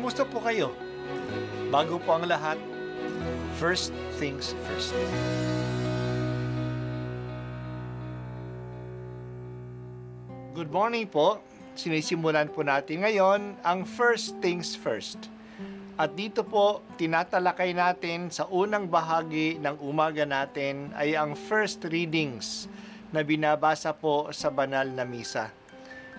Kamusta po kayo? Bago po ang lahat, first things first. Good morning po. Sinisimulan po natin ngayon ang first things first. At dito po, tinatalakay natin sa unang bahagi ng umaga natin ay ang first readings na binabasa po sa banal na misa.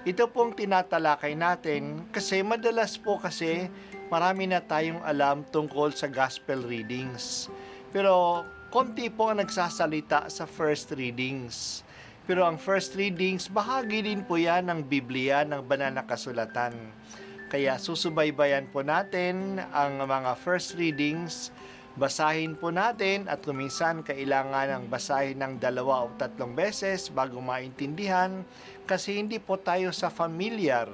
Ito pong tinatalakay natin kasi madalas po kasi marami na tayong alam tungkol sa gospel readings. Pero konti po ang nagsasalita sa first readings. Pero ang first readings, bahagi din po yan ng Biblia, ng banal na kasulatan. Kaya susubaybayan po natin ang mga first readings, basahin po natin at kuminsan kailangan ng basahin ng dalawa o tatlong beses bago maintindihan kasi hindi po tayo sa familiar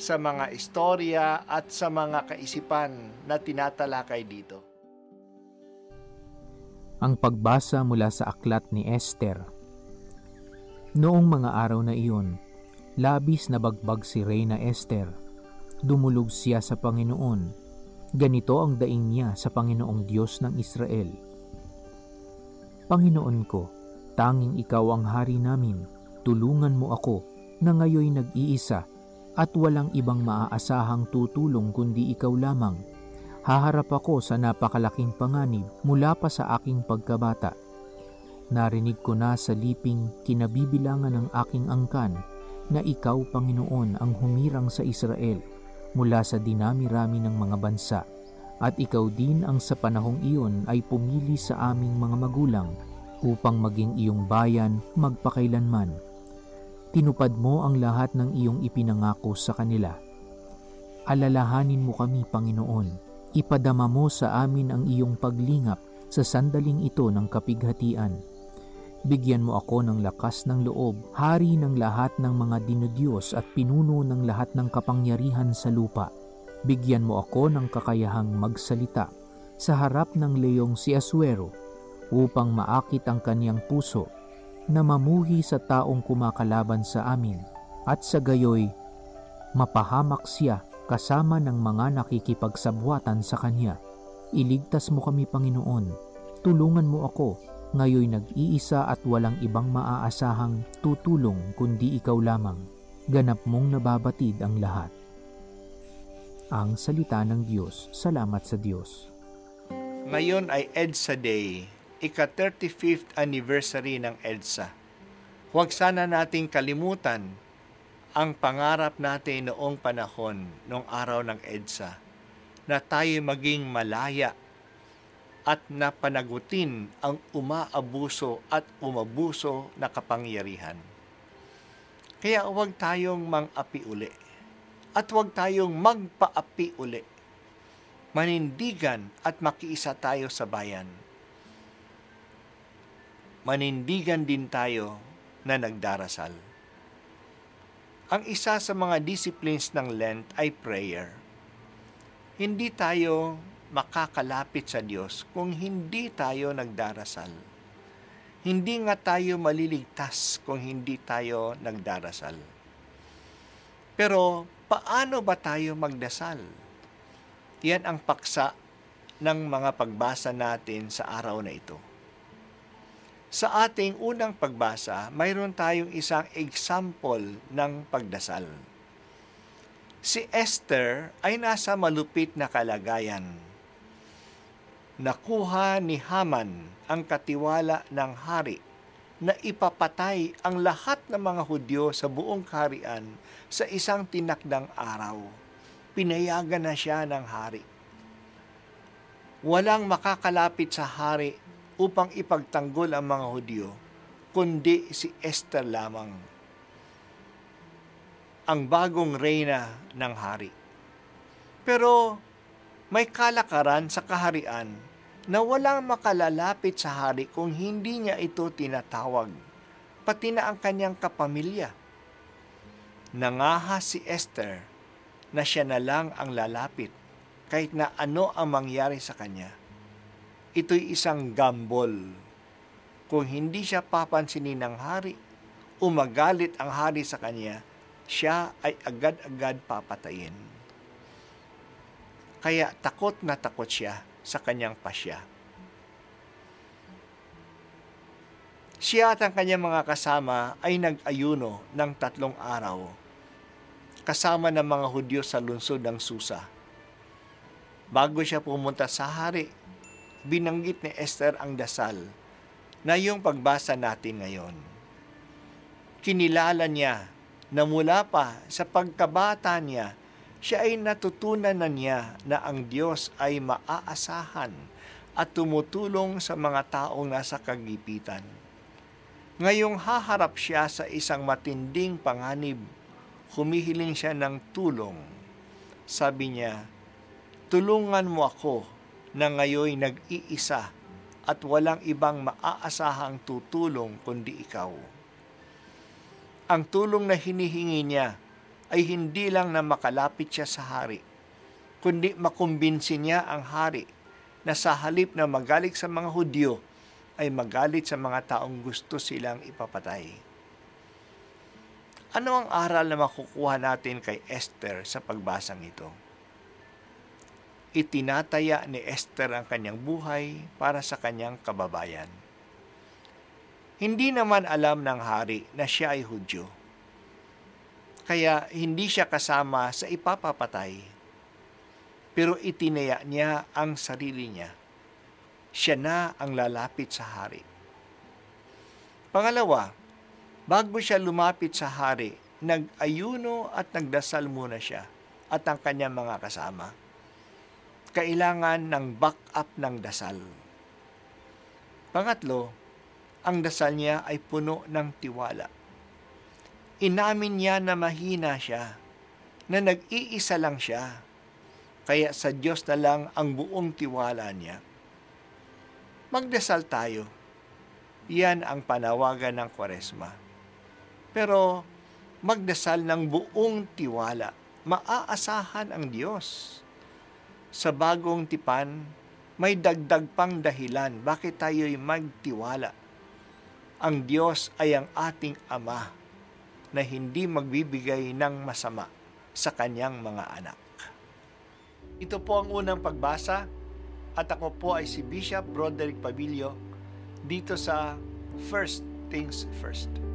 sa mga istorya at sa mga kaisipan na tinatalakay dito. Ang pagbasa mula sa aklat ni Esther Noong mga araw na iyon, labis na bagbag si Reyna Esther. Dumulog siya sa Panginoon. Ganito ang daing niya sa Panginoong Diyos ng Israel. Panginoon ko, tanging ikaw ang hari namin. Tulungan mo ako na ngayoy nag-iisa at walang ibang maaasahang tutulong kundi ikaw lamang. Haharap ako sa napakalaking panganib mula pa sa aking pagkabata Narinig ko na sa liping kinabibilangan ng aking angkan na ikaw, Panginoon, ang humirang sa Israel mula sa dinami-rami ng mga bansa at ikaw din ang sa panahong iyon ay pumili sa aming mga magulang upang maging iyong bayan magpakailanman. Tinupad mo ang lahat ng iyong ipinangako sa kanila. Alalahanin mo kami, Panginoon. Ipadama mo sa amin ang iyong paglingap sa sandaling ito ng kapighatian Bigyan mo ako ng lakas ng loob, hari ng lahat ng mga dinodiyos at pinuno ng lahat ng kapangyarihan sa lupa. Bigyan mo ako ng kakayahang magsalita sa harap ng leyong si Asuero upang maakit ang kaniyang puso na mamuhi sa taong kumakalaban sa amin at sa gayoy mapahamak siya kasama ng mga nakikipagsabwatan sa kanya. Iligtas mo kami Panginoon, tulungan mo ako ngayoy nag-iisa at walang ibang maaasahang tutulong kundi ikaw lamang. Ganap mong nababatid ang lahat. Ang Salita ng Diyos. Salamat sa Diyos. Ngayon ay EDSA Day, ika-35th anniversary ng EDSA. Huwag sana nating kalimutan ang pangarap natin noong panahon, noong araw ng EDSA, na tayo maging malaya at napanagutin ang umaabuso at umabuso na kapangyarihan. Kaya huwag tayong mang-api uli at huwag tayong magpa-api uli. Manindigan at makiisa tayo sa bayan. Manindigan din tayo na nagdarasal. Ang isa sa mga disciplines ng Lent ay prayer. Hindi tayo makakalapit sa Diyos kung hindi tayo nagdarasal. Hindi nga tayo maliligtas kung hindi tayo nagdarasal. Pero paano ba tayo magdasal? Yan ang paksa ng mga pagbasa natin sa araw na ito. Sa ating unang pagbasa, mayroon tayong isang example ng pagdasal. Si Esther ay nasa malupit na kalagayan nakuha ni Haman ang katiwala ng hari na ipapatay ang lahat ng mga Hudyo sa buong kaharian sa isang tinakdang araw. Pinayagan na siya ng hari. Walang makakalapit sa hari upang ipagtanggol ang mga Hudyo, kundi si Esther lamang, ang bagong reyna ng hari. Pero may kalakaran sa kaharian na walang makalalapit sa hari kung hindi niya ito tinatawag, pati na ang kanyang kapamilya. Nangaha si Esther na siya na lang ang lalapit kahit na ano ang mangyari sa kanya. Ito'y isang gambol. Kung hindi siya papansinin ng hari, umagalit ang hari sa kanya, siya ay agad-agad papatayin. kaya takot na takot siya sa kanyang pasya. Siya at ang kanyang mga kasama ay nag-ayuno ng tatlong araw kasama ng mga Hudyo sa lungsod ng Susa. Bago siya pumunta sa hari, binanggit ni Esther ang dasal na yung pagbasa natin ngayon. Kinilala niya na mula pa sa pagkabata niya, siya ay natutunan na niya na ang Diyos ay maaasahan at tumutulong sa mga taong nasa kagipitan. Ngayong haharap siya sa isang matinding panganib, humihiling siya ng tulong. Sabi niya, tulungan mo ako na ngayon nag-iisa at walang ibang maaasahang tutulong kundi ikaw. Ang tulong na hinihingi niya ay hindi lang na makalapit siya sa hari, kundi makumbinsi niya ang hari na sa halip na magalit sa mga Hudyo, ay magalit sa mga taong gusto silang ipapatay. Ano ang aral na makukuha natin kay Esther sa pagbasang ito? Itinataya ni Esther ang kanyang buhay para sa kanyang kababayan. Hindi naman alam ng hari na siya ay Hudyo. Kaya hindi siya kasama sa ipapapatay. Pero itinaya niya ang sarili niya siya na ang lalapit sa hari. Pangalawa, bago siya lumapit sa hari, nag-ayuno at nagdasal muna siya at ang kanyang mga kasama. Kailangan ng back-up ng dasal. Pangatlo, ang dasal niya ay puno ng tiwala. Inamin niya na mahina siya, na nag-iisa lang siya, kaya sa Diyos na lang ang buong tiwala niya magdasal tayo. Yan ang panawagan ng Kwaresma. Pero magdasal ng buong tiwala. Maaasahan ang Diyos. Sa bagong tipan, may dagdag pang dahilan bakit tayo'y magtiwala. Ang Diyos ay ang ating Ama na hindi magbibigay ng masama sa kanyang mga anak. Ito po ang unang pagbasa at ako po ay si Bishop Broderick Pabilio dito sa First Things First.